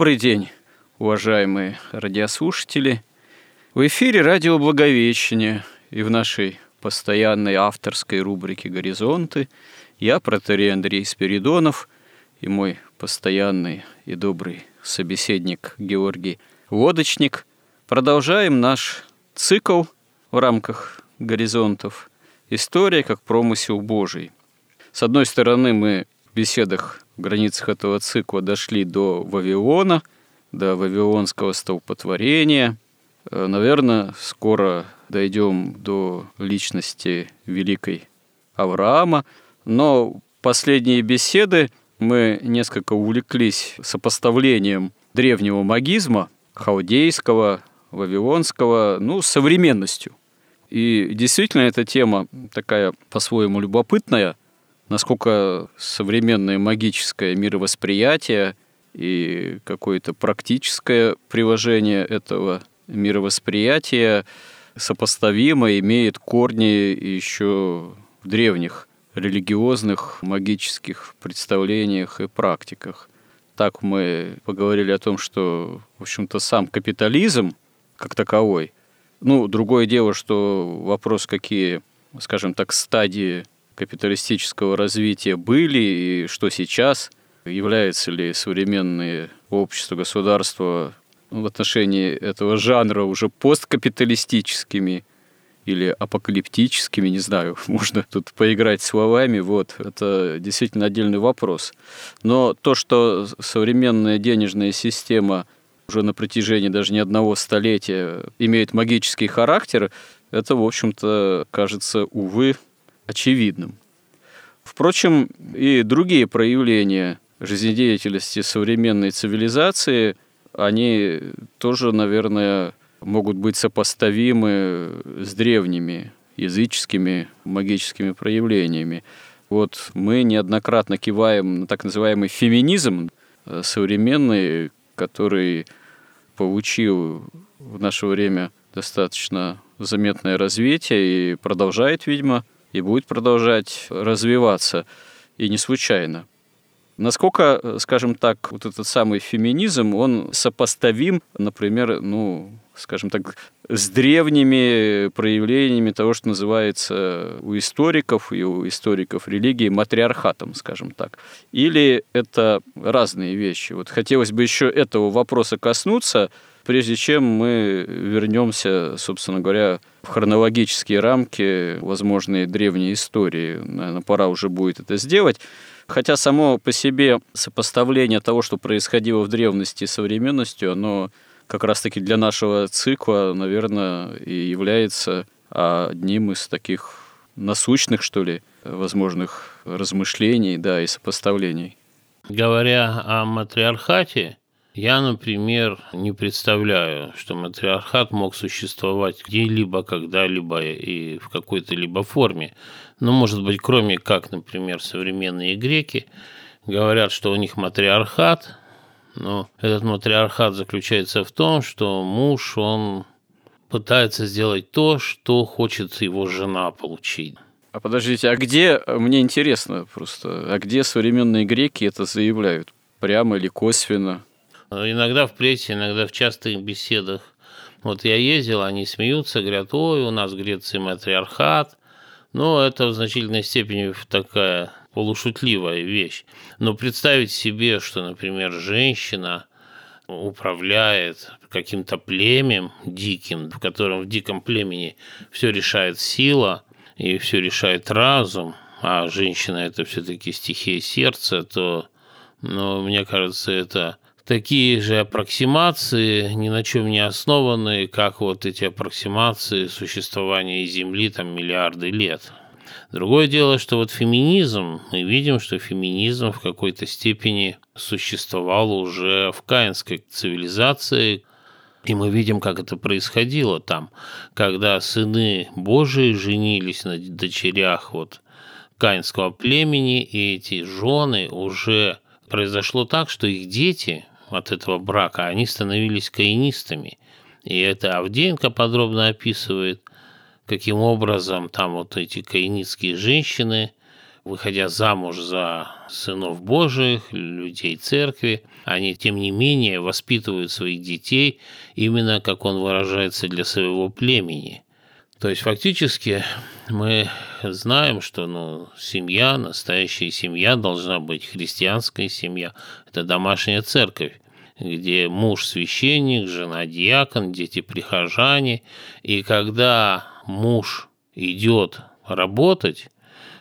Добрый день, уважаемые радиослушатели. В эфире радио «Благовещение» и в нашей постоянной авторской рубрике «Горизонты» я, протерей Андрей Спиридонов, и мой постоянный и добрый собеседник Георгий Лодочник продолжаем наш цикл в рамках «Горизонтов» «История как промысел Божий». С одной стороны, мы в беседах границах этого цикла дошли до Вавилона, до Вавилонского столпотворения. Э, Наверное, скоро дойдем до личности великой Авраама. Но последние беседы мы несколько увлеклись сопоставлением древнего магизма, халдейского, вавилонского, ну, с современностью. И действительно эта тема такая по-своему любопытная, насколько современное магическое мировосприятие и какое-то практическое приложение этого мировосприятия сопоставимо, имеет корни еще в древних религиозных магических представлениях и практиках. Так мы поговорили о том, что, в общем-то, сам капитализм как таковой, ну, другое дело, что вопрос, какие, скажем так, стадии капиталистического развития были и что сейчас, является ли современное общество, государство в отношении этого жанра уже посткапиталистическими или апокалиптическими, не знаю, можно тут поиграть словами, вот, это действительно отдельный вопрос. Но то, что современная денежная система уже на протяжении даже не одного столетия имеет магический характер, это, в общем-то, кажется, увы, очевидным. Впрочем, и другие проявления жизнедеятельности современной цивилизации, они тоже, наверное, могут быть сопоставимы с древними языческими магическими проявлениями. Вот мы неоднократно киваем на так называемый феминизм э, современный, который получил в наше время достаточно заметное развитие и продолжает, видимо, и будет продолжать развиваться, и не случайно. Насколько, скажем так, вот этот самый феминизм, он сопоставим, например, ну, скажем так, с древними проявлениями того, что называется у историков и у историков религии матриархатом, скажем так. Или это разные вещи. Вот хотелось бы еще этого вопроса коснуться, прежде чем мы вернемся, собственно говоря, в хронологические рамки возможной древней истории. Наверное, пора уже будет это сделать. Хотя само по себе сопоставление того, что происходило в древности с современностью, оно как раз-таки для нашего цикла, наверное, и является одним из таких насущных, что ли, возможных размышлений, да, и сопоставлений. Говоря о матриархате, я, например, не представляю, что матриархат мог существовать где-либо, когда-либо и в какой-то либо форме. Ну, может быть, кроме как, например, современные греки говорят, что у них матриархат, но этот матриархат заключается в том, что муж, он пытается сделать то, что хочет его жена получить. А подождите, а где, мне интересно просто, а где современные греки это заявляют? прямо или косвенно. Иногда в прессе, иногда в частых беседах. Вот я ездил, они смеются, говорят, ой, у нас в Греции матриархат. Но это в значительной степени такая полушутливая вещь. Но представить себе, что, например, женщина управляет каким-то племенем диким, в котором в диком племени все решает сила и все решает разум, а женщина это все-таки стихия сердца, то, ну, мне кажется, это такие же аппроксимации, ни на чем не основанные, как вот эти аппроксимации существования Земли там миллиарды лет. Другое дело, что вот феминизм, мы видим, что феминизм в какой-то степени существовал уже в каинской цивилизации, и мы видим, как это происходило там, когда сыны Божии женились на дочерях вот каинского племени, и эти жены уже произошло так, что их дети от этого брака, они становились каинистами. И это Авдеенко подробно описывает, каким образом там вот эти каинитские женщины, выходя замуж за сынов Божиих, людей церкви, они, тем не менее, воспитывают своих детей именно, как он выражается, для своего племени. То есть фактически мы знаем, что ну, семья, настоящая семья должна быть христианская семья. Это домашняя церковь где муж священник, жена диакон, дети прихожане. И когда муж идет работать,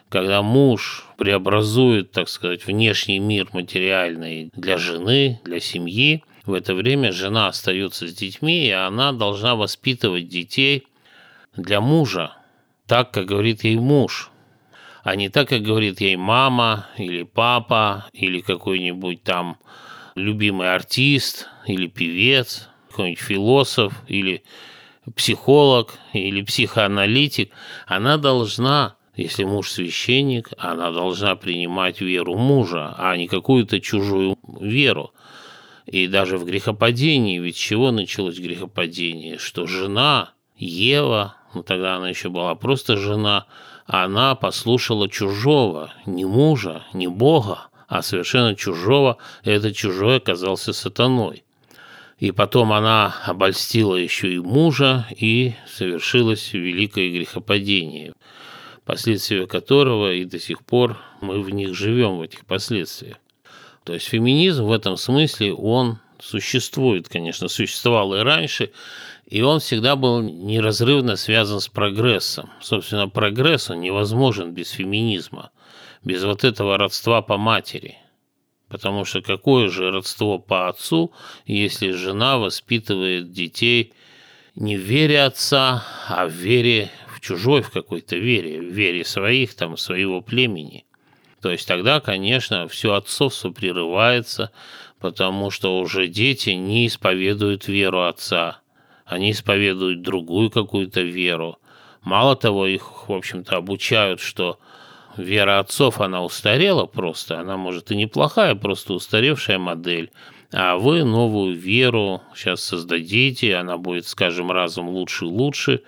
когда муж преобразует, так сказать, внешний мир материальный для жены, для семьи, в это время жена остается с детьми, и она должна воспитывать детей для мужа, так, как говорит ей муж, а не так, как говорит ей мама или папа или какой-нибудь там любимый артист или певец, какой-нибудь философ или психолог или психоаналитик, она должна, если муж священник, она должна принимать веру мужа, а не какую-то чужую веру. И даже в грехопадении, ведь чего началось грехопадение? Что жена Ева, ну тогда она еще была просто жена, она послушала чужого, не мужа, не Бога, а совершенно чужого, и этот чужой оказался сатаной. И потом она обольстила еще и мужа, и совершилось великое грехопадение, последствия которого и до сих пор мы в них живем, в этих последствиях. То есть феминизм в этом смысле, он существует, конечно, существовал и раньше, и он всегда был неразрывно связан с прогрессом. Собственно, прогресс он невозможен без феминизма, без вот этого родства по матери – Потому что какое же родство по отцу, если жена воспитывает детей не в вере отца, а в вере в чужой, в какой-то вере, в вере своих, там, своего племени. То есть тогда, конечно, все отцовство прерывается, потому что уже дети не исповедуют веру отца, они исповедуют другую какую-то веру. Мало того, их, в общем-то, обучают, что вера отцов, она устарела просто, она может и неплохая, просто устаревшая модель, а вы новую веру сейчас создадите, она будет скажем разом лучше и лучше,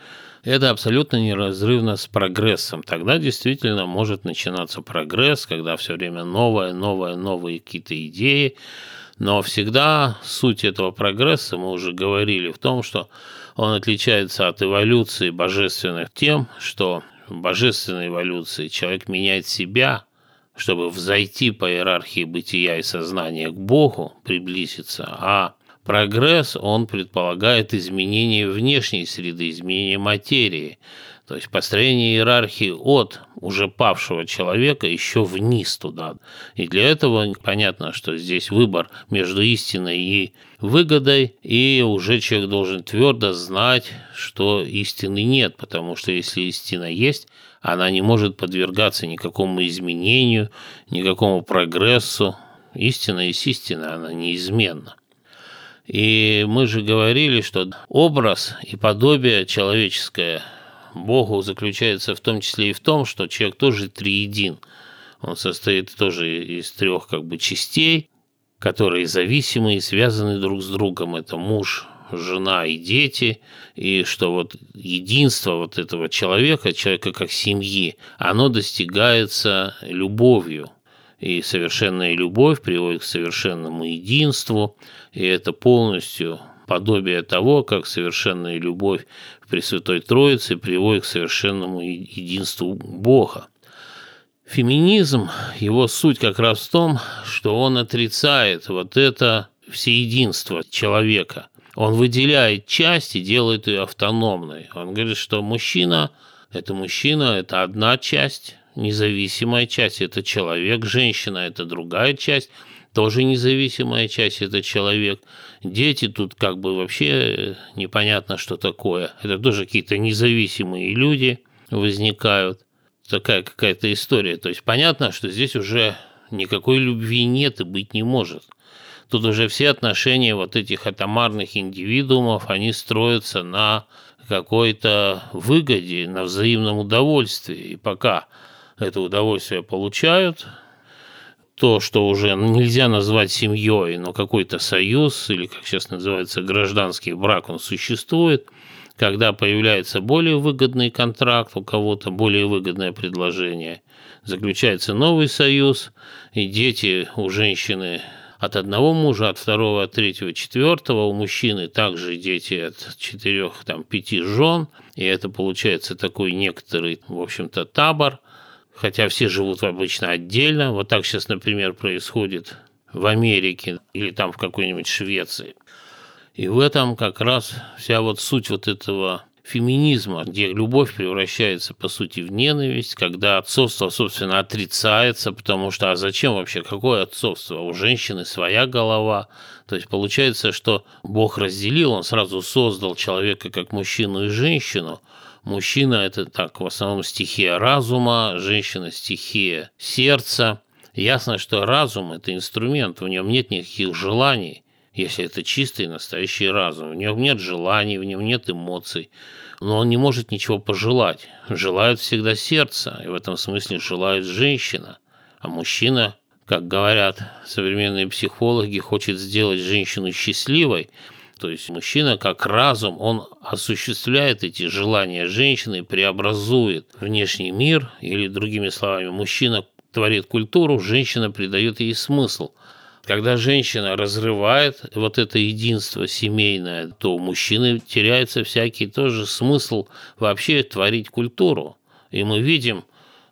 это абсолютно неразрывно с прогрессом. Тогда действительно может начинаться прогресс, когда все время новое, новое, новые какие-то идеи. Но всегда суть этого прогресса, мы уже говорили, в том, что он отличается от эволюции божественных тем, что божественной эволюции. Человек меняет себя, чтобы взойти по иерархии бытия и сознания к Богу, приблизиться, а прогресс, он предполагает изменение внешней среды, изменение материи, то есть построение иерархии от уже павшего человека еще вниз туда. И для этого понятно, что здесь выбор между истиной и выгодой, и уже человек должен твердо знать, что истины нет, потому что если истина есть, она не может подвергаться никакому изменению, никакому прогрессу. Истина есть истина, она неизменна. И мы же говорили, что образ и подобие человеческое – Богу заключается в том числе и в том, что человек тоже триедин. Он состоит тоже из трех как бы частей, которые зависимы и связаны друг с другом. Это муж, жена и дети, и что вот единство вот этого человека, человека как семьи, оно достигается любовью. И совершенная любовь приводит к совершенному единству, и это полностью подобие того, как совершенная любовь в Пресвятой Троице приводит к совершенному единству Бога. Феминизм, его суть как раз в том, что он отрицает вот это всеединство человека. Он выделяет часть и делает ее автономной. Он говорит, что мужчина – это мужчина, это одна часть, независимая часть – это человек, женщина – это другая часть, тоже независимая часть – это человек. Дети тут как бы вообще непонятно, что такое. Это тоже какие-то независимые люди возникают. Такая какая-то история. То есть понятно, что здесь уже никакой любви нет и быть не может – Тут уже все отношения вот этих атомарных индивидуумов, они строятся на какой-то выгоде, на взаимном удовольствии. И пока это удовольствие получают, то, что уже нельзя назвать семьей, но какой-то союз, или, как сейчас называется, гражданский брак, он существует, когда появляется более выгодный контракт, у кого-то более выгодное предложение, заключается новый союз, и дети у женщины от одного мужа, от второго, от третьего, четвертого. У мужчины также дети от четырех, там, пяти жен. И это получается такой некоторый, в общем-то, табор. Хотя все живут обычно отдельно. Вот так сейчас, например, происходит в Америке или там в какой-нибудь Швеции. И в этом как раз вся вот суть вот этого феминизма, где любовь превращается, по сути, в ненависть, когда отцовство, собственно, отрицается, потому что а зачем вообще, какое отцовство? У женщины своя голова. То есть получается, что Бог разделил, Он сразу создал человека как мужчину и женщину. Мужчина – это так, в основном стихия разума, женщина – стихия сердца. Ясно, что разум – это инструмент, в нем нет никаких желаний – если это чистый настоящий разум. В нем нет желаний, в нем нет эмоций, но он не может ничего пожелать. Желает всегда сердце, и в этом смысле желает женщина. А мужчина, как говорят современные психологи, хочет сделать женщину счастливой, то есть мужчина как разум, он осуществляет эти желания женщины, преобразует внешний мир, или другими словами, мужчина творит культуру, женщина придает ей смысл – когда женщина разрывает вот это единство семейное, то у мужчины теряется всякий тоже смысл вообще творить культуру. И мы видим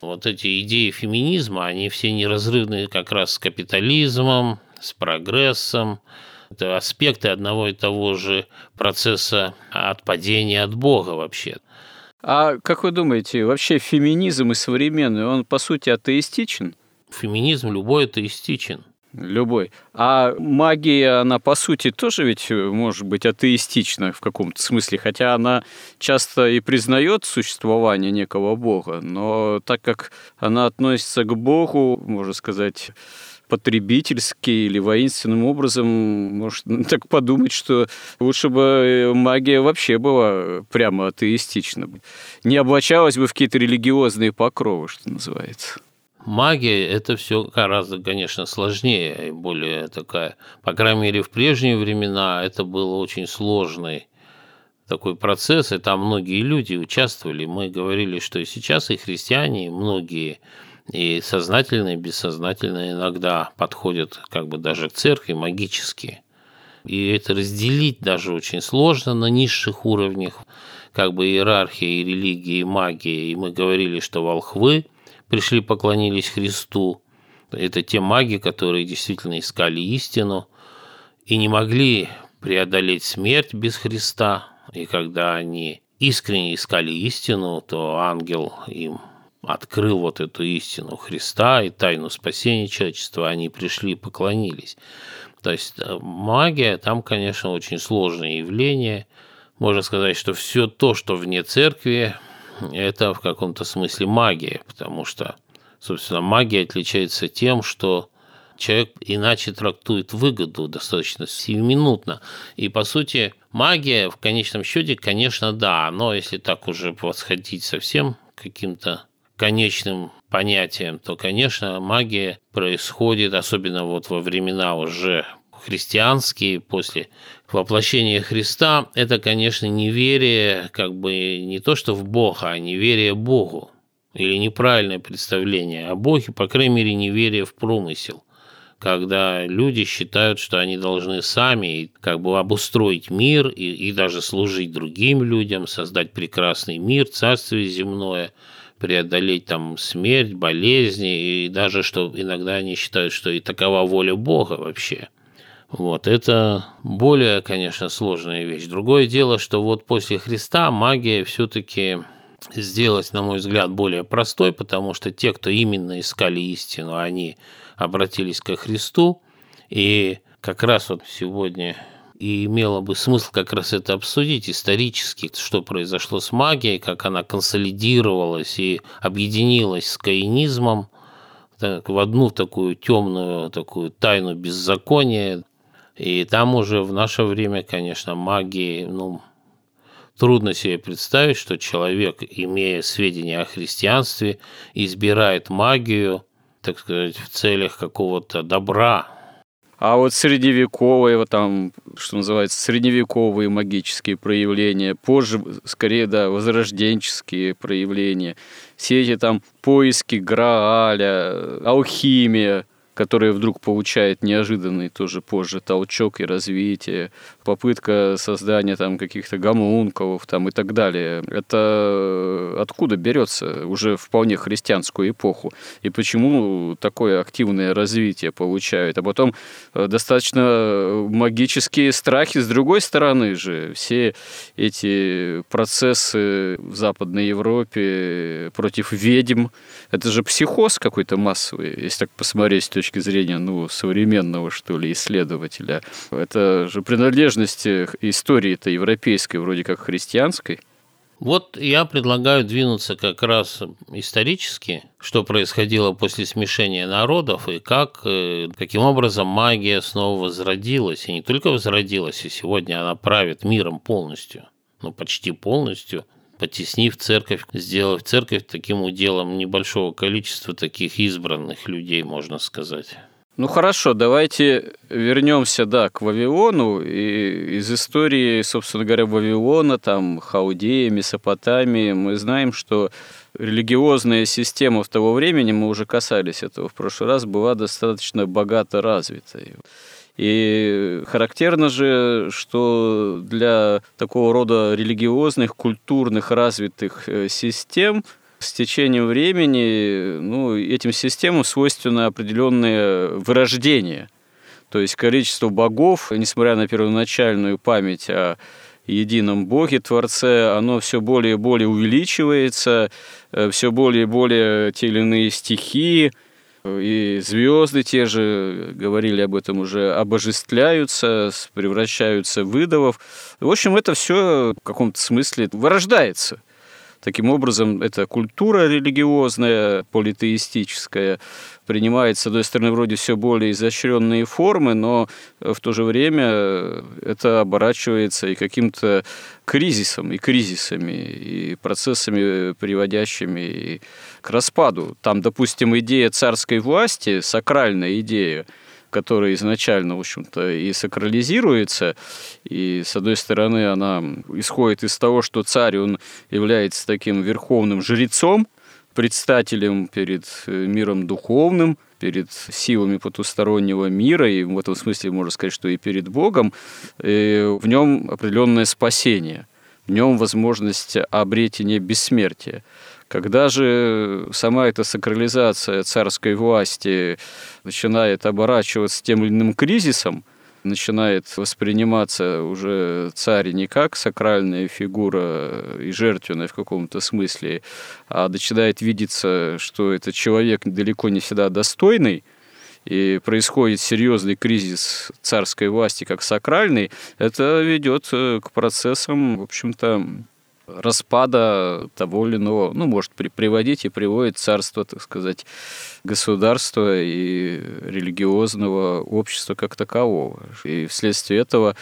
вот эти идеи феминизма, они все неразрывны как раз с капитализмом, с прогрессом. Это аспекты одного и того же процесса отпадения от Бога вообще. А как вы думаете, вообще феминизм и современный, он по сути атеистичен? Феминизм любой атеистичен. Любой. А магия, она по сути тоже ведь может быть атеистична в каком-то смысле, хотя она часто и признает существование некого бога, но так как она относится к богу, можно сказать, потребительски или воинственным образом, может так подумать, что лучше бы магия вообще была прямо атеистична. Не облачалась бы в какие-то религиозные покровы, что называется. Магия – это все гораздо, конечно, сложнее и более такая, по крайней мере, в прежние времена это был очень сложный такой процесс, и там многие люди участвовали. Мы говорили, что и сейчас и христиане, и многие, и сознательные, и бессознательные иногда подходят как бы даже к церкви магически. И это разделить даже очень сложно на низших уровнях, как бы иерархия и религии, и магии. И мы говорили, что волхвы – пришли, поклонились Христу. Это те маги, которые действительно искали истину и не могли преодолеть смерть без Христа. И когда они искренне искали истину, то ангел им открыл вот эту истину Христа и тайну спасения человечества, они пришли и поклонились. То есть э, магия там, конечно, очень сложное явление. Можно сказать, что все то, что вне церкви, это в каком-то смысле магия, потому что, собственно, магия отличается тем, что человек иначе трактует выгоду достаточно сиюминутно. И, по сути, магия в конечном счете, конечно, да, но если так уже восходить совсем каким-то конечным понятием, то, конечно, магия происходит, особенно вот во времена уже христианские, после воплощения Христа, это, конечно, неверие, как бы не то, что в Бога, а неверие Богу. или неправильное представление о Боге, по крайней мере, неверие в промысел когда люди считают, что они должны сами как бы обустроить мир и, и даже служить другим людям, создать прекрасный мир, царствие земное, преодолеть там смерть, болезни, и даже что иногда они считают, что и такова воля Бога вообще. Вот, это более, конечно, сложная вещь. Другое дело, что вот после Христа магия все-таки сделалась, на мой взгляд, более простой, потому что те, кто именно искали истину, они обратились ко Христу, и как раз вот сегодня и имело бы смысл как раз это обсудить исторически, что произошло с магией, как она консолидировалась и объединилась с каинизмом так, в одну такую темную такую тайну беззакония. И там уже в наше время, конечно, магии, ну, трудно себе представить, что человек, имея сведения о христианстве, избирает магию – так сказать, в целях какого-то добра. А вот средневековые, вот там, что называется, средневековые магические проявления, позже, скорее, да, возрожденческие проявления, все эти там поиски Грааля, алхимия – которая вдруг получает неожиданный тоже позже толчок и развитие, попытка создания там каких-то гомункулов там и так далее. Это откуда берется уже вполне христианскую эпоху? И почему такое активное развитие получают? А потом э, достаточно магические страхи с другой стороны же. Все эти процессы в Западной Европе против ведьм, это же психоз какой-то массовый, если так посмотреть с точки зрения ну, современного, что ли, исследователя. Это же принадлежность истории-то европейской, вроде как христианской. Вот я предлагаю двинуться как раз исторически, что происходило после смешения народов и как, э, каким образом магия снова возродилась. И не только возродилась, и сегодня она правит миром полностью, ну почти полностью, потеснив церковь, сделав церковь таким уделом небольшого количества таких избранных людей, можно сказать. Ну хорошо, давайте вернемся, да, к Вавилону. И из истории, собственно говоря, Вавилона, там, Хаудея, Месопотамии, мы знаем, что религиозная система в того времени, мы уже касались этого в прошлый раз, была достаточно богато развитой. И характерно же, что для такого рода религиозных, культурных, развитых э, систем с течением времени ну, этим системам свойственно определенное вырождение. То есть количество богов, несмотря на первоначальную память о едином Боге, Творце, оно все более и более увеличивается, э, все более и более те или иные стихии – и звезды те же, говорили об этом уже, обожествляются, превращаются в идолов. В общем, это все в каком-то смысле вырождается. Таким образом, эта культура религиозная, политеистическая, принимает, с одной стороны, вроде все более изощренные формы, но в то же время это оборачивается и каким-то кризисом, и кризисами, и процессами, приводящими к распаду. Там, допустим, идея царской власти, сакральная идея, которая изначально, в общем-то, и сакрализируется, и, с одной стороны, она исходит из того, что царь, он является таким верховным жрецом, предстателем перед э, миром духовным, перед силами потустороннего мира, и в этом смысле можно сказать, что и перед Богом, и в нем определенное спасение, в нем возможность обретения бессмертия. Когда же сама эта сакрализация царской власти начинает оборачиваться тем или иным кризисом, начинает восприниматься уже царь не как сакральная фигура и жертвенная в каком-то смысле, а начинает видеться, что это человек далеко не всегда достойный, и происходит серьезный кризис царской власти как сакральный, это ведет к процессам, в общем-то, распада того или иного, ну, может при, приводить и приводит царство, так сказать, государства и религиозного общества как такового. И вследствие этого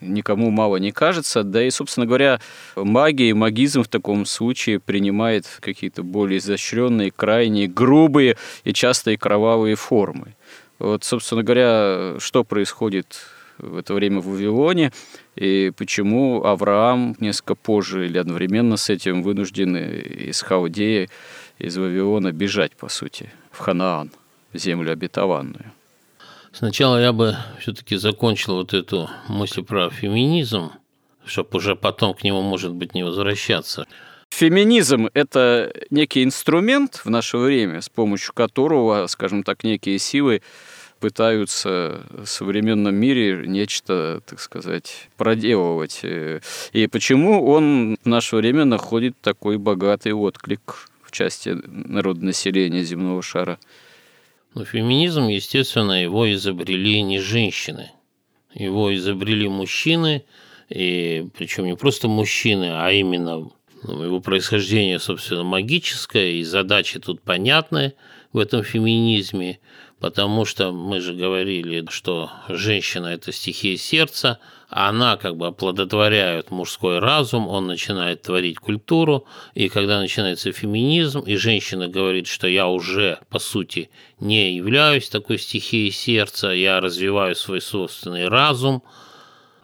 никому мало не кажется. Да и, собственно говоря, магия и магизм в таком случае принимает какие-то более изощренные, крайние, грубые и часто и кровавые формы. Вот, собственно говоря, что происходит в это время в Вавилоне, и почему Авраам несколько позже или одновременно с этим вынужден из Хаудеи из Вавилона бежать, по сути, в Ханаан, в землю обетованную. Сначала я бы все-таки закончил вот эту мысль про феминизм, чтобы уже потом к нему, может быть, не возвращаться. Феминизм – это некий инструмент в наше время, с помощью которого, скажем так, некие силы пытаются в современном мире нечто, так сказать, проделывать. И почему он в наше время находит такой богатый отклик в части народонаселения земного шара? Ну, феминизм, естественно, его изобрели не женщины. Его изобрели мужчины, и причем не просто мужчины, а именно ну, его происхождение, собственно, магическое, и задачи тут понятны в этом феминизме, потому что мы же говорили, что женщина – это стихия сердца, а она как бы оплодотворяет мужской разум, он начинает творить культуру, и когда начинается феминизм, и женщина говорит, что я уже, по сути, не являюсь такой стихией сердца, я развиваю свой собственный разум –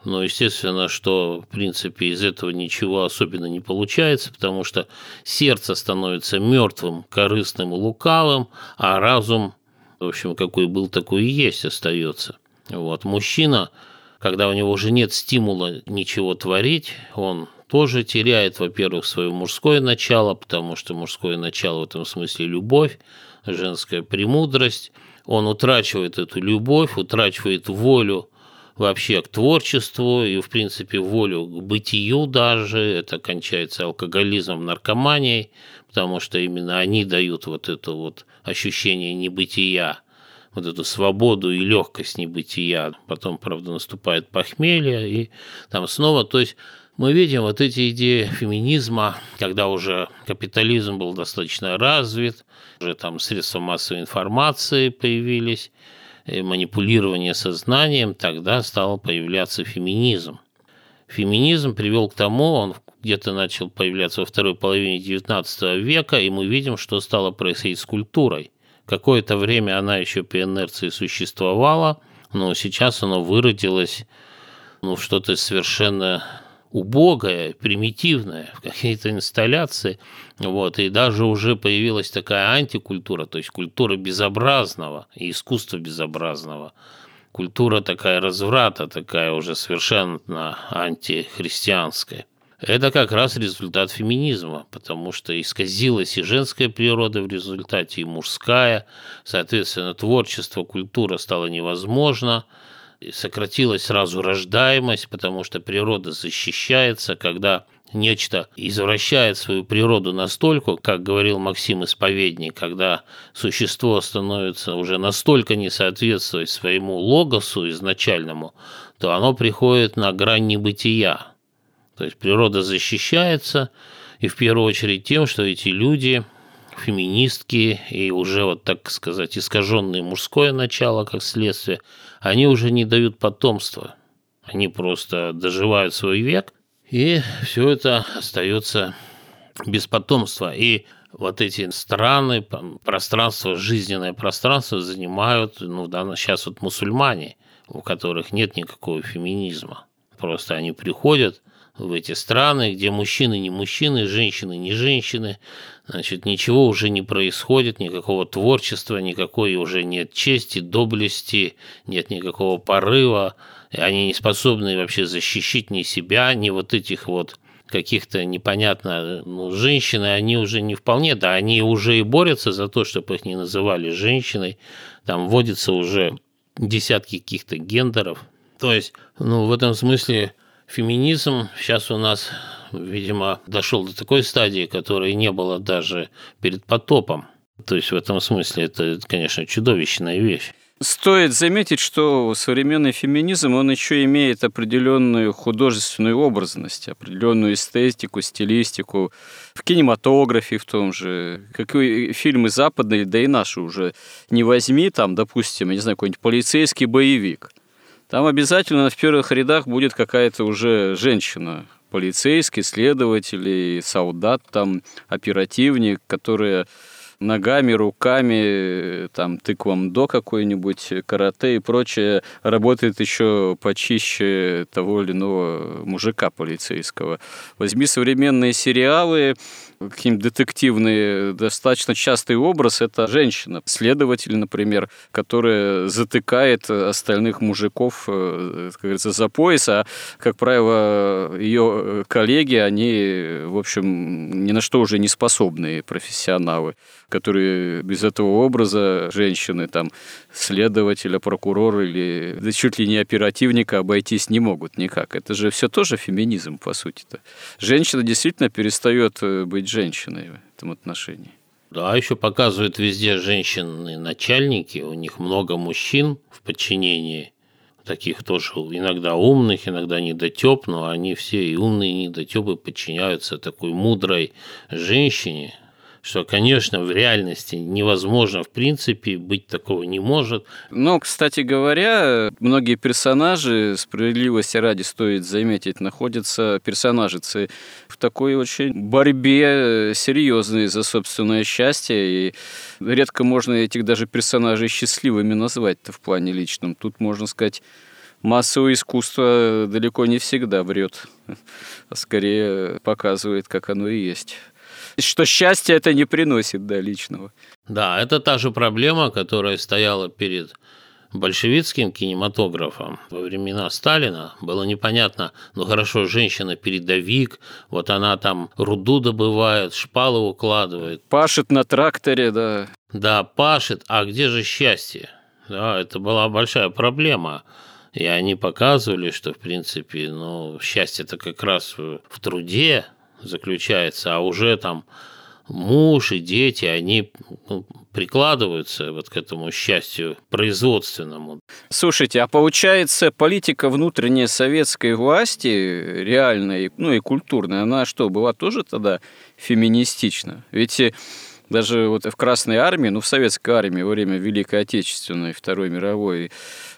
но естественно, что в принципе из этого ничего особенно не получается, потому что сердце становится мертвым, корыстным и лукавым, а разум, в общем, какой был, такой и есть остается. Вот. Мужчина, когда у него уже нет стимула ничего творить, он тоже теряет, во-первых, свое мужское начало, потому что мужское начало в этом смысле любовь, женская премудрость. Он утрачивает эту любовь, утрачивает волю вообще к творчеству и, в принципе, волю к бытию даже. Это кончается алкоголизмом, наркоманией, потому что именно они дают вот это вот ощущение небытия, вот эту свободу и легкость небытия. Потом, правда, наступает похмелье, и там снова, то есть мы видим вот эти идеи феминизма, когда уже капитализм был достаточно развит, уже там средства массовой информации появились, манипулирования сознанием, тогда стал появляться феминизм. Феминизм привел к тому, он где-то начал появляться во второй половине XIX века, и мы видим, что стало происходить с культурой. Какое-то время она еще по инерции существовала, но сейчас оно выродилось ну, что-то совершенно убогое, примитивное, в какие-то инсталляции. Вот, и даже уже появилась такая антикультура, то есть культура безобразного и искусство безобразного. Культура такая разврата, такая уже совершенно антихристианская. Это как раз результат феминизма, потому что исказилась и женская природа в результате, и мужская. Соответственно, творчество, культура стало невозможно – сократилась сразу рождаемость, потому что природа защищается, когда нечто извращает свою природу настолько, как говорил Максим Исповедник, когда существо становится уже настолько не соответствовать своему логосу изначальному, то оно приходит на грань небытия. То есть природа защищается, и в первую очередь тем, что эти люди феминистки и уже вот так сказать искаженное мужское начало как следствие, они уже не дают потомства. Они просто доживают свой век, и все это остается без потомства. И вот эти страны, пространство, жизненное пространство занимают, ну, да, сейчас вот мусульмане, у которых нет никакого феминизма. Просто они приходят в эти страны, где мужчины не мужчины, женщины не женщины, значит, ничего уже не происходит, никакого творчества, никакой уже нет чести, доблести, нет никакого порыва, и они не способны вообще защищать ни себя, ни вот этих вот каких-то непонятно, ну, женщины, они уже не вполне, да, они уже и борются за то, чтобы их не называли женщиной, там вводится уже десятки каких-то гендеров, то есть, ну, в этом смысле феминизм сейчас у нас, видимо, дошел до такой стадии, которой не было даже перед потопом. То есть в этом смысле это, конечно, чудовищная вещь. Стоит заметить, что современный феминизм, он еще имеет определенную художественную образность, определенную эстетику, стилистику, в кинематографе в том же, как и фильмы западные, да и наши уже. Не возьми там, допустим, я не знаю, какой-нибудь полицейский боевик – там обязательно в первых рядах будет какая-то уже женщина, полицейский, следователь, солдат, там, оперативник, которая ногами, руками, там, тыквом до какой-нибудь, карате и прочее, работает еще почище того или иного мужика полицейского. Возьми современные сериалы, какие-нибудь детективные, достаточно частый образ – это женщина. Следователь, например, которая затыкает остальных мужиков, э, как говорится, за пояс, а, как правило, ее коллеги, они, в общем, ни на что уже не способные профессионалы, которые без этого образа женщины, там, следователя, прокурора или да чуть ли не оперативника обойтись не могут никак. Это же все тоже феминизм, по сути-то. Женщина действительно перестает э, быть женщиной в этом отношении. Да, еще показывают везде женщины-начальники, у них много мужчин в подчинении, таких тоже иногда умных, иногда недотеп, но они все и умные, и недотепы подчиняются такой мудрой женщине, что, конечно, в реальности невозможно, в принципе, быть такого не может. Но, кстати говоря, многие персонажи, справедливости ради стоит заметить, находятся персонажи в такой очень борьбе серьезной за собственное счастье, и редко можно этих даже персонажей счастливыми назвать-то в плане личном. Тут, можно сказать, массовое искусство далеко не всегда врет, а скорее показывает, как оно и есть что счастье это не приносит, да, личного. Да, это та же проблема, которая стояла перед большевистским кинематографом во времена Сталина было непонятно, ну хорошо, женщина-передовик, вот она там руду добывает, шпалы укладывает. Пашет на тракторе, да. Да, пашет, а где же счастье? Да, это была большая проблема. И они показывали, что, в принципе, ну, счастье-то как раз в труде, заключается, а уже там муж и дети, они ну, прикладываются вот к этому счастью производственному. Слушайте, а получается политика внутренней советской власти, реальной, ну и культурная, она что, была тоже тогда феминистична? Ведь даже вот в Красной армии, ну, в Советской армии во время Великой Отечественной, Второй мировой,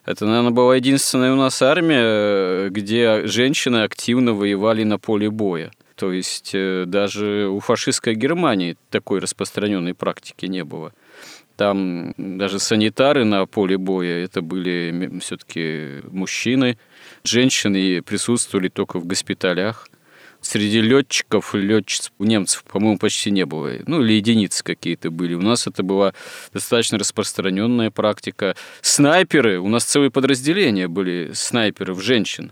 это, наверное, была единственная у нас армия, где женщины активно воевали на поле боя. То есть э, даже у фашистской Германии такой распространенной практики не было. Там даже санитары на поле боя это были все-таки мужчины. Женщины присутствовали только в госпиталях. Среди летчиков, летчиц немцев, по-моему, почти не было. Ну, или единицы какие-то были. У нас это была достаточно распространенная практика. Снайперы, у нас целые подразделения были снайперов женщин.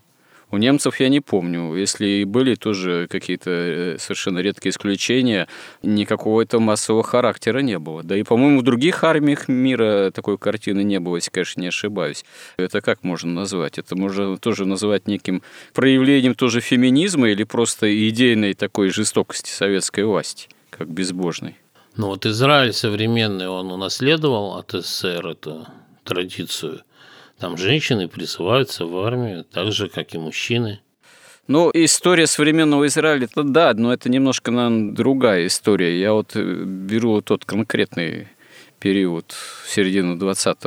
У немцев я не помню. Если и были тоже какие-то э, совершенно редкие исключения, никакого этого массового характера не было. Да и, по-моему, в других армиях мира такой картины не было, если, конечно, не ошибаюсь. Это как можно назвать? Это можно тоже назвать неким проявлением тоже феминизма или просто идейной такой жестокости советской власти, как безбожной? Ну вот Израиль современный, он унаследовал от СССР эту традицию – там женщины присылаются в армию, так же, как и мужчины. Ну, история современного Израиля, это да, но это немножко, наверное, другая история. Я вот э, беру тот конкретный период, середину 20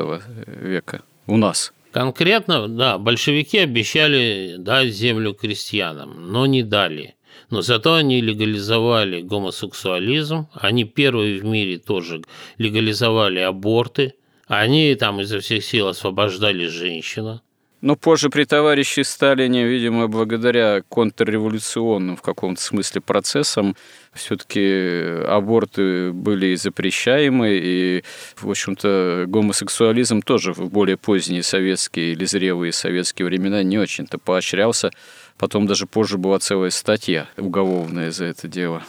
века у нас. Конкретно, да, большевики обещали дать землю крестьянам, но не дали. Но зато они легализовали гомосексуализм, они первые в мире тоже легализовали аборты, они там изо всех сил освобождали женщину. Но позже при товарище Сталине, видимо, благодаря контрреволюционным в каком-то смысле процессам, все-таки аборты были запрещаемы, и, в общем-то, гомосексуализм тоже в более поздние советские или зрелые советские времена не очень-то поощрялся. Потом даже позже была целая статья уголовная за это дело.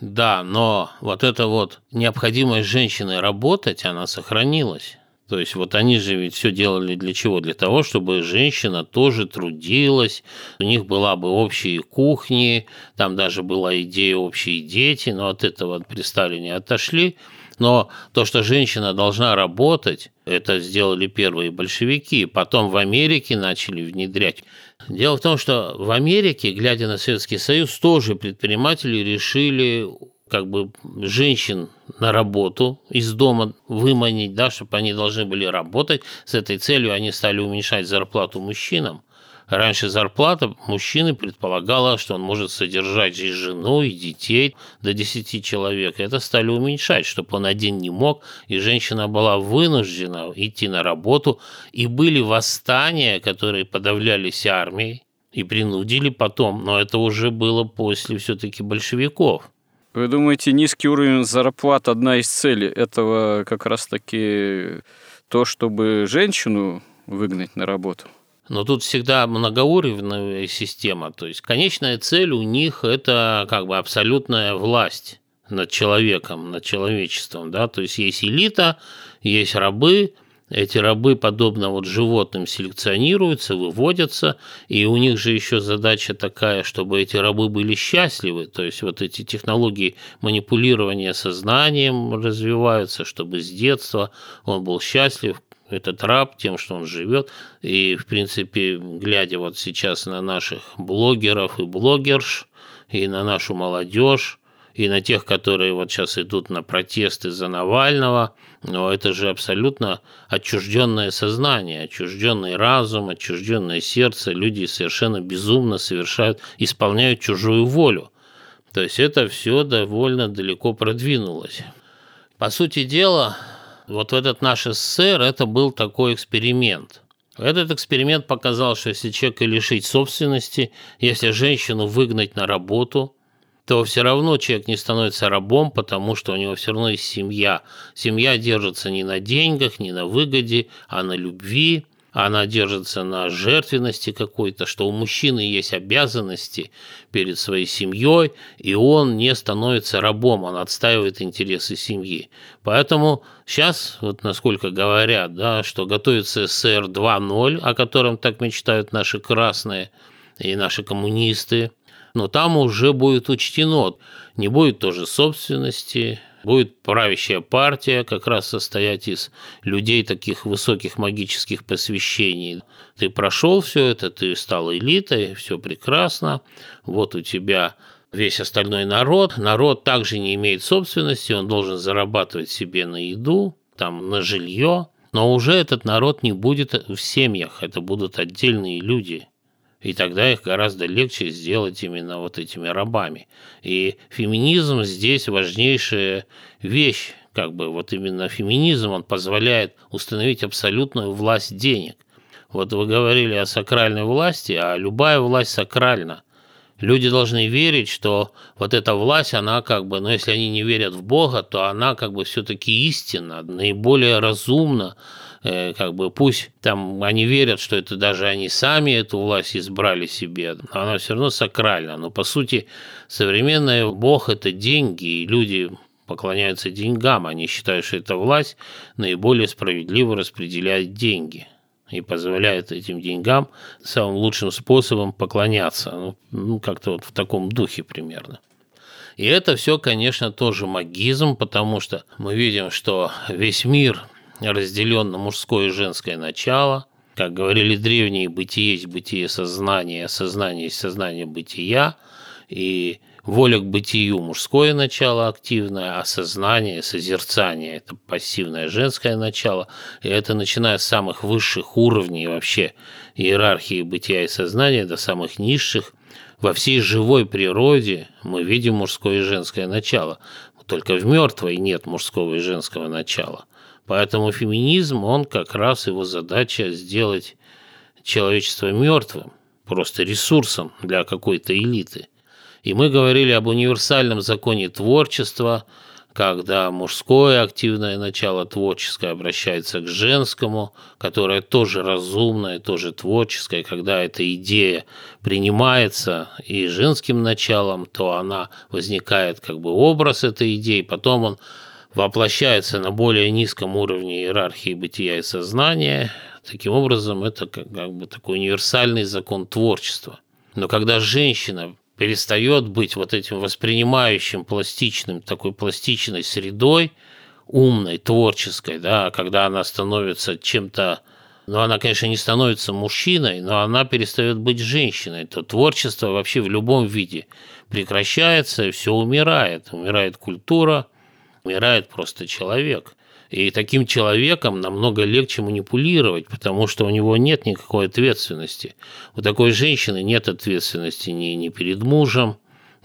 Да, но вот эта вот необходимость женщины работать, она сохранилась. То есть вот они же ведь все делали для чего? Для того, чтобы женщина тоже трудилась, у них была бы общие кухни, там даже была идея общие дети, но от этого при Сталине отошли. Но то, что женщина должна работать, это сделали первые большевики. Потом в Америке начали внедрять. Дело в том, что в Америке, глядя на Советский Союз, тоже предприниматели решили как бы женщин на работу из дома выманить, да, чтобы они должны были работать. С этой целью они стали уменьшать зарплату мужчинам. Раньше зарплата мужчины предполагала, что он может содержать и жену, и детей до 10 человек. Это стали уменьшать, чтобы он один не мог, и женщина была вынуждена идти на работу. И были восстания, которые подавлялись армией и принудили потом, но это уже было после все-таки большевиков. Вы думаете, низкий уровень зарплат одна из целей этого как раз-таки то, чтобы женщину выгнать на работу? Но тут всегда многоуровневая система. То есть конечная цель у них – это как бы абсолютная власть над человеком, над человечеством. Да? То есть есть элита, есть рабы, эти рабы, подобно вот животным, селекционируются, выводятся, и у них же еще задача такая, чтобы эти рабы были счастливы, то есть вот эти технологии манипулирования сознанием развиваются, чтобы с детства он был счастлив, этот раб тем, что он живет. И, в принципе, глядя вот сейчас на наших блогеров и блогерш, и на нашу молодежь, и на тех, которые вот сейчас идут на протесты за Навального, но это же абсолютно отчужденное сознание, отчужденный разум, отчужденное сердце. Люди совершенно безумно совершают, исполняют чужую волю. То есть это все довольно далеко продвинулось. По сути дела, вот в этот наш СССР это был такой эксперимент. Этот эксперимент показал, что если человека лишить собственности, если женщину выгнать на работу, то все равно человек не становится рабом, потому что у него все равно есть семья. Семья держится не на деньгах, не на выгоде, а на любви, она держится на жертвенности какой-то, что у мужчины есть обязанности перед своей семьей, и он не становится рабом, он отстаивает интересы семьи. Поэтому сейчас, вот насколько говорят, да, что готовится СССР 2.0, о котором так мечтают наши красные и наши коммунисты, но там уже будет учтено, не будет тоже собственности, будет правящая партия как раз состоять из людей таких высоких магических посвящений. Ты прошел все это, ты стал элитой, все прекрасно, вот у тебя весь остальной народ. Народ также не имеет собственности, он должен зарабатывать себе на еду, там, на жилье, но уже этот народ не будет в семьях, это будут отдельные люди – и тогда их гораздо легче сделать именно вот этими рабами. И феминизм здесь важнейшая вещь, как бы вот именно феминизм, он позволяет установить абсолютную власть денег. Вот вы говорили о сакральной власти, а любая власть сакральна. Люди должны верить, что вот эта власть, она как бы, ну если они не верят в Бога, то она как бы все-таки истинна, наиболее разумна, как бы пусть там они верят, что это даже они сами эту власть избрали себе, но она все равно сакральна. Но по сути современный Бог – это деньги, и люди поклоняются деньгам, они считают, что эта власть наиболее справедливо распределяет деньги и позволяет этим деньгам самым лучшим способом поклоняться. Ну, ну как-то вот в таком духе примерно. И это все, конечно, тоже магизм, потому что мы видим, что весь мир разделен на мужское и женское начало. Как говорили древние, бытие есть бытие сознания, сознание есть сознание бытия. И воля к бытию – мужское начало активное, а сознание, созерцание – это пассивное женское начало. И это начиная с самых высших уровней вообще иерархии бытия и сознания до самых низших. Во всей живой природе мы видим мужское и женское начало. Только в мертвой нет мужского и женского начала – Поэтому феминизм, он как раз его задача сделать человечество мертвым, просто ресурсом для какой-то элиты. И мы говорили об универсальном законе творчества, когда мужское активное начало творческое обращается к женскому, которое тоже разумное, тоже творческое, когда эта идея принимается и женским началом, то она возникает как бы образ этой идеи, потом он воплощается на более низком уровне иерархии бытия и сознания. Таким образом, это как, как бы такой универсальный закон творчества. Но когда женщина перестает быть вот этим воспринимающим пластичным, такой пластичной средой, умной, творческой, да, когда она становится чем-то, ну, она, конечно, не становится мужчиной, но она перестает быть женщиной, то творчество вообще в любом виде прекращается, все умирает. Умирает культура, умирает просто человек. И таким человеком намного легче манипулировать, потому что у него нет никакой ответственности. У такой женщины нет ответственности ни, ни перед мужем,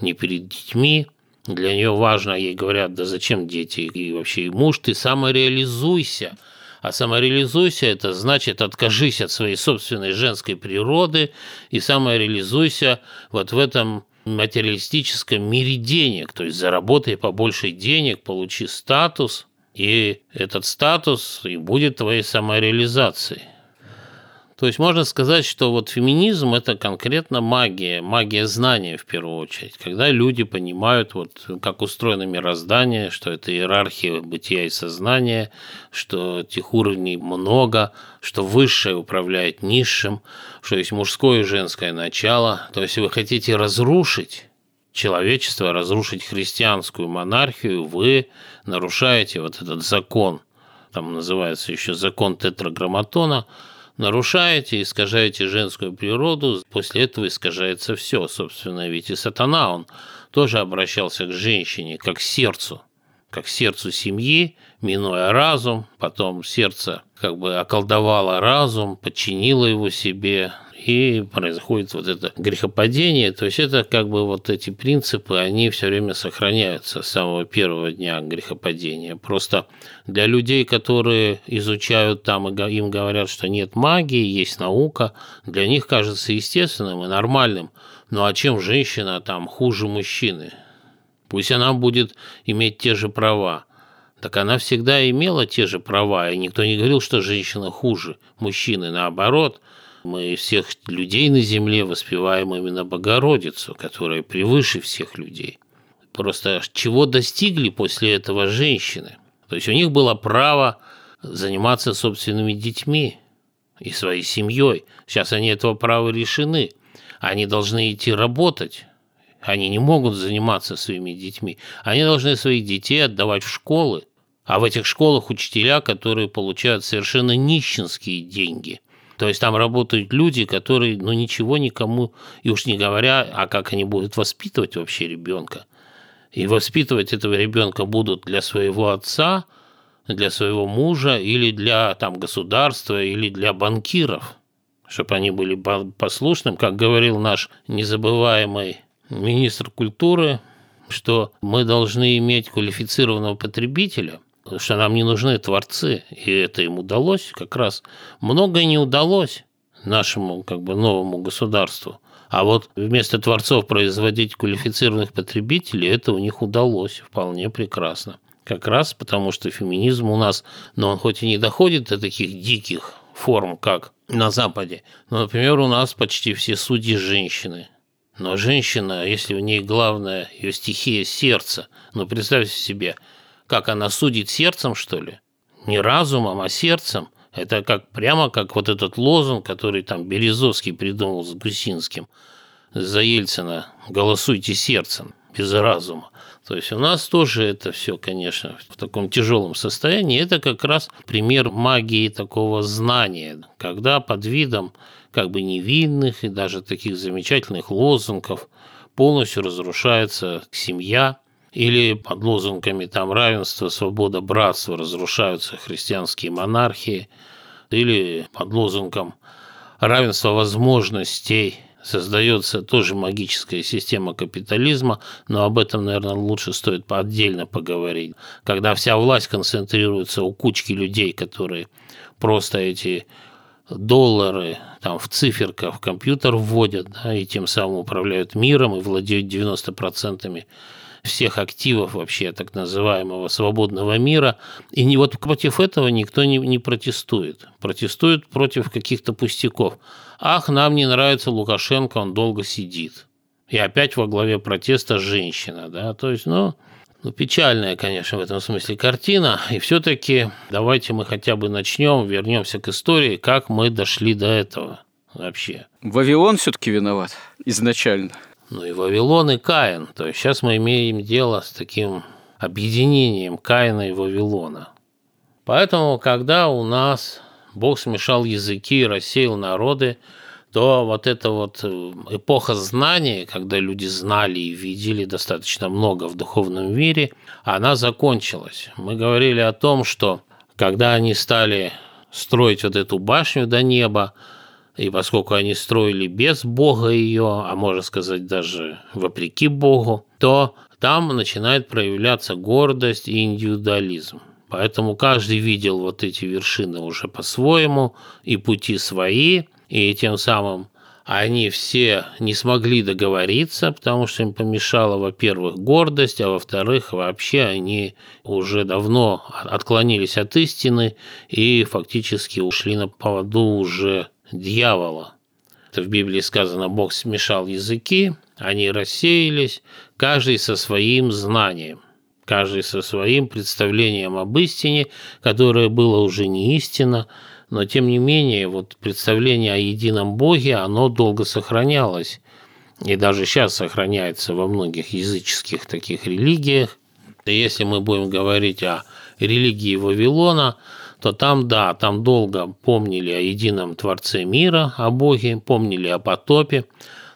ни перед детьми. Для нее важно, ей говорят, да зачем дети и вообще и муж, ты самореализуйся. А самореализуйся – это значит откажись от своей собственной женской природы и самореализуйся вот в этом материалистическом мире денег, то есть заработай побольше денег, получи статус, и этот статус и будет твоей самореализацией. То есть можно сказать, что вот феминизм – это конкретно магия, магия знания в первую очередь, когда люди понимают, вот, как устроено мироздание, что это иерархия бытия и сознания, что этих уровней много, что высшее управляет низшим, что есть мужское и женское начало. То есть вы хотите разрушить человечество, разрушить христианскую монархию, вы нарушаете вот этот закон, там называется еще закон тетраграмматона – нарушаете, искажаете женскую природу, после этого искажается все, собственно, ведь и сатана, он тоже обращался к женщине, как к сердцу, как к сердцу семьи, минуя разум, потом сердце как бы околдовало разум, подчинило его себе, и происходит вот это грехопадение. То есть это как бы вот эти принципы, они все время сохраняются с самого первого дня грехопадения. Просто для людей, которые изучают там и им говорят, что нет магии, есть наука, для них кажется естественным и нормальным. Ну а чем женщина там хуже мужчины? Пусть она будет иметь те же права. Так она всегда имела те же права, и никто не говорил, что женщина хуже мужчины. Наоборот, мы всех людей на земле воспеваем именно Богородицу, которая превыше всех людей. Просто чего достигли после этого женщины? То есть у них было право заниматься собственными детьми и своей семьей. Сейчас они этого права лишены. Они должны идти работать. Они не могут заниматься своими детьми. Они должны своих детей отдавать в школы. А в этих школах учителя, которые получают совершенно нищенские деньги – то есть там работают люди, которые, ну, ничего никому, и уж не говоря, а как они будут воспитывать вообще ребенка. И воспитывать этого ребенка будут для своего отца, для своего мужа или для там, государства или для банкиров, чтобы они были послушным, как говорил наш незабываемый министр культуры, что мы должны иметь квалифицированного потребителя – что нам не нужны творцы, и это им удалось как раз. Многое не удалось нашему как бы новому государству. А вот вместо творцов производить квалифицированных потребителей, это у них удалось вполне прекрасно. Как раз потому, что феминизм у нас, но он хоть и не доходит до таких диких форм, как на Западе, но, например, у нас почти все судьи женщины. Но женщина, если у ней главная ее стихия сердца, ну, представьте себе – как она судит сердцем, что ли? Не разумом, а сердцем. Это как прямо как вот этот лозунг, который там Березовский придумал с Гусинским за Ельцина «Голосуйте сердцем, без разума». То есть у нас тоже это все, конечно, в таком тяжелом состоянии. Это как раз пример магии такого знания, когда под видом как бы невинных и даже таких замечательных лозунгов полностью разрушается семья, или под лозунгами там равенства, свобода, братство разрушаются христианские монархии, или под лозунгом равенства возможностей создается тоже магическая система капитализма, но об этом, наверное, лучше стоит отдельно поговорить. Когда вся власть концентрируется у кучки людей, которые просто эти доллары там в циферках в компьютер вводят, да, и тем самым управляют миром и владеют 90% всех активов вообще так называемого свободного мира. И не, вот против этого никто не, не протестует. Протестует против каких-то пустяков. Ах, нам не нравится Лукашенко, он долго сидит. И опять во главе протеста женщина. Да? То есть, ну, ну, печальная, конечно, в этом смысле картина. И все-таки давайте мы хотя бы начнем, вернемся к истории, как мы дошли до этого вообще. Вавилон все-таки виноват изначально ну и Вавилон, и Каин. То есть сейчас мы имеем дело с таким объединением Каина и Вавилона. Поэтому, когда у нас Бог смешал языки и рассеял народы, то вот эта вот э, эпоха знания, когда люди знали и видели достаточно много в духовном мире, она закончилась. Мы говорили о том, что Когда они стали строить вот эту башню до неба, и поскольку они строили без Бога ее, а можно сказать даже вопреки Богу, то там начинает проявляться гордость и индивидуализм. Поэтому каждый видел вот эти вершины уже по-своему, и пути свои, и тем самым они все не смогли договориться, потому что им помешала, во-первых, гордость, а во-вторых, вообще они уже давно отклонились от истины и фактически ушли на поводу уже дьявола. Это в Библии сказано, Бог смешал языки, они рассеялись, каждый со своим знанием, каждый со своим представлением об истине, которое было уже не истина, но тем не менее вот представление о едином Боге, оно долго сохранялось. И даже сейчас сохраняется во многих языческих таких религиях. И если мы будем говорить о религии Вавилона, то там, да, там долго помнили о едином Творце мира, о Боге, помнили о потопе,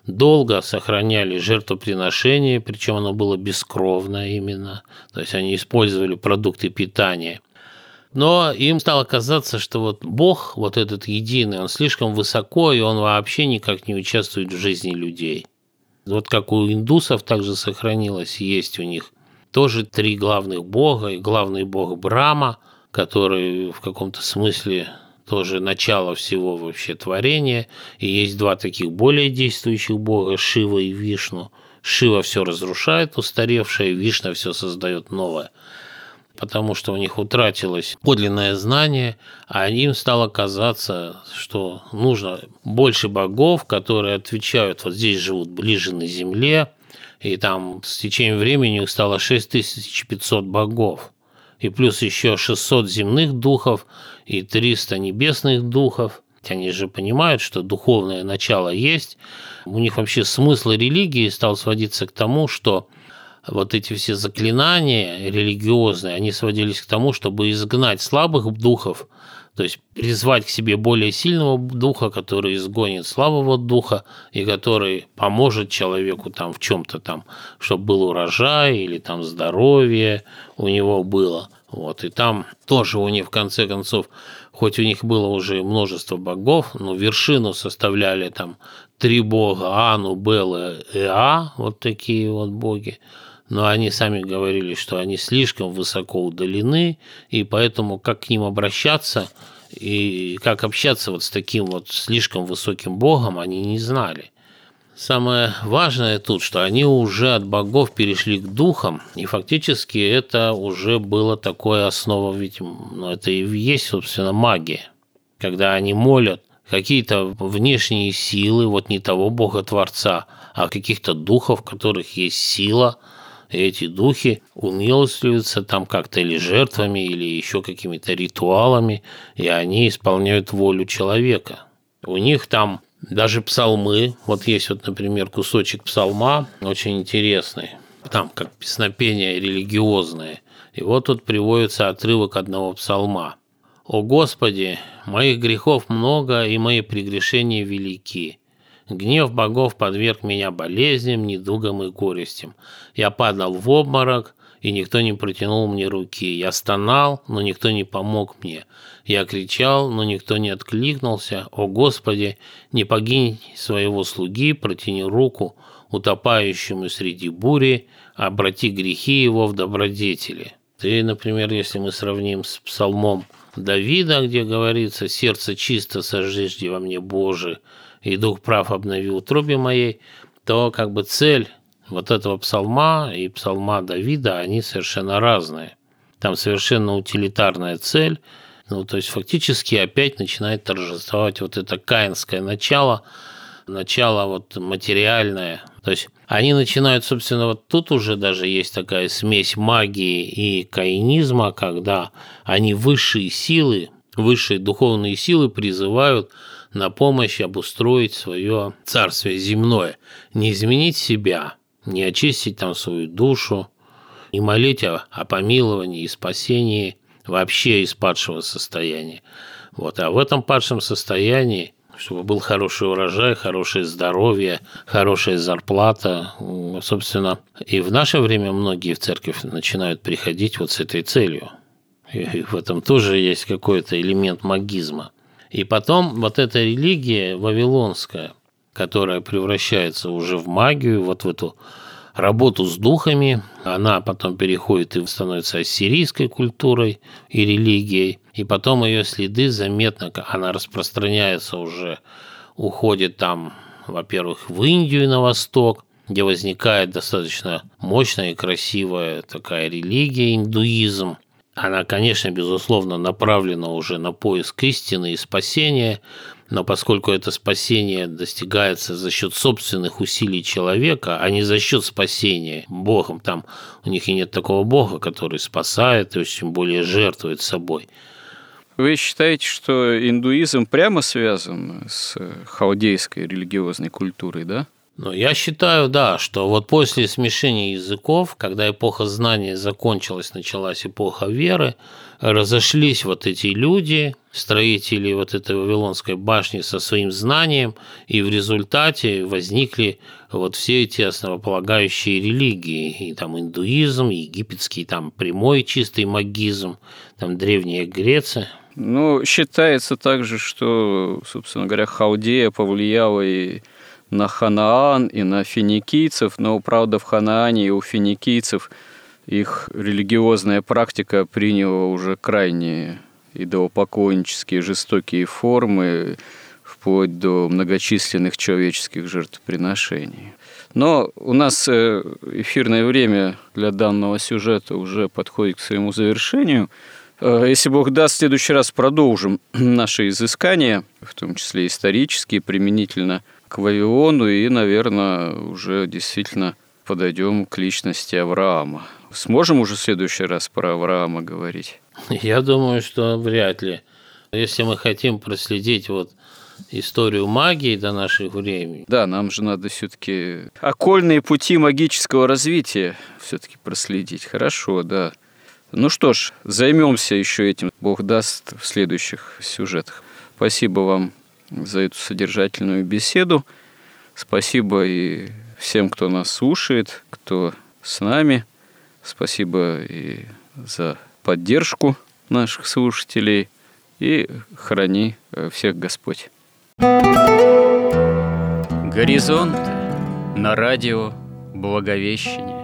долго сохраняли жертвоприношение, причем оно было бескровное именно, то есть они использовали продукты питания. Но им стало казаться, что вот Бог, вот этот единый, он слишком высоко, и он вообще никак не участвует в жизни людей. Вот как у индусов также сохранилось, есть у них тоже три главных бога, и главный бог Брама – который в каком-то смысле тоже начало всего вообще творения. И есть два таких более действующих бога, Шива и Вишну. Шива все разрушает устаревшее, Вишна все создает новое. Потому что у них утратилось подлинное знание, а им стало казаться, что нужно больше богов, которые отвечают, вот здесь живут ближе на земле, и там с течением времени их стало 6500 богов и плюс еще 600 земных духов и 300 небесных духов. Они же понимают, что духовное начало есть. У них вообще смысл религии стал сводиться к тому, что вот эти все заклинания религиозные, они сводились к тому, чтобы изгнать слабых духов, то есть призвать к себе более сильного духа, который изгонит слабого духа и который поможет человеку там в чем-то там, чтобы был урожай или там здоровье у него было. Вот, и там тоже у них в конце концов, хоть у них было уже множество богов, но вершину составляли там три бога, Ану, Бел и А, вот такие вот боги. Но они сами говорили, что они слишком высоко удалены, и поэтому как к ним обращаться и как общаться вот с таким вот слишком высоким богом, они не знали. Самое важное тут, что они уже от богов перешли к духам, и фактически это уже было такое основа, ведь ну, это и есть, собственно, магия. Когда они молят какие-то внешние силы, вот не того бога-творца, а каких-то духов, в которых есть сила, и эти духи умилостливаются там как-то или жертвами, или еще какими-то ритуалами, и они исполняют волю человека. У них там даже псалмы, вот есть вот, например, кусочек псалма, очень интересный, там как песнопение религиозное. И вот тут приводится отрывок одного псалма. «О Господи, моих грехов много, и мои прегрешения велики. Гнев богов подверг меня болезням, недугам и горестям. Я падал в обморок, и никто не протянул мне руки. Я стонал, но никто не помог мне. Я кричал, но никто не откликнулся. О Господи, не погинь своего слуги, протяни руку утопающему среди бури, обрати грехи его в добродетели. Ты, например, если мы сравним с псалмом Давида, где говорится «Сердце чисто сожжи во мне, Боже, и дух прав обнови утробе моей», то как бы цель вот этого псалма и псалма Давида, они совершенно разные. Там совершенно утилитарная цель, ну, то есть фактически опять начинает торжествовать вот это каинское начало, начало вот материальное. То есть они начинают, собственно, вот тут уже даже есть такая смесь магии и каинизма, когда они высшие силы, высшие духовные силы призывают на помощь обустроить свое царствие земное, не изменить себя, не очистить там свою душу, не молить о, о помиловании и спасении вообще из падшего состояния. Вот. А в этом падшем состоянии, чтобы был хороший урожай, хорошее здоровье, хорошая зарплата, собственно, и в наше время многие в церковь начинают приходить вот с этой целью. И в этом тоже есть какой-то элемент магизма. И потом вот эта религия вавилонская, которая превращается уже в магию, вот в эту работу с духами, она потом переходит и становится ассирийской культурой и религией, и потом ее следы заметно, она распространяется уже, уходит там, во-первых, в Индию и на восток, где возникает достаточно мощная и красивая такая религия, индуизм. Она, конечно, безусловно, направлена уже на поиск истины и спасения, но поскольку это спасение достигается за счет собственных усилий человека, а не за счет спасения Богом, там у них и нет такого Бога, который спасает и тем более жертвует собой. Вы считаете, что индуизм прямо связан с халдейской религиозной культурой, да? Ну, я считаю, да, что вот после смешения языков, когда эпоха знания закончилась, началась эпоха веры, разошлись вот эти люди, строители вот этой Вавилонской башни со своим знанием, и в результате возникли вот все эти основополагающие религии, и там индуизм, египетский там прямой чистый магизм, там древняя Греция. Ну, считается также, что, собственно говоря, Халдея повлияла и на Ханаан, и на финикийцев, но, правда, в Ханаане и у финикийцев их религиозная практика приняла уже крайне идолопоклоннические жестокие формы, вплоть до многочисленных человеческих жертвоприношений. Но у нас э, эфирное время для данного сюжета уже подходит к своему завершению. Э, если Бог даст, в следующий раз продолжим наши изыскания, в том числе исторические, применительно к Вавилону, и, наверное, уже действительно подойдем к личности Авраама. Сможем уже в следующий раз про Авраама говорить? Я думаю, что вряд ли. Если мы хотим проследить вот историю магии до наших времени. Да, нам же надо все-таки окольные пути магического развития все-таки проследить. Хорошо, да. Ну что ж, займемся еще этим, Бог даст, в следующих сюжетах. Спасибо вам за эту содержательную беседу. Спасибо и всем, кто нас слушает, кто с нами. Спасибо и за поддержку наших слушателей. И храни э, всех Господь. Горизонт на радио Благовещение.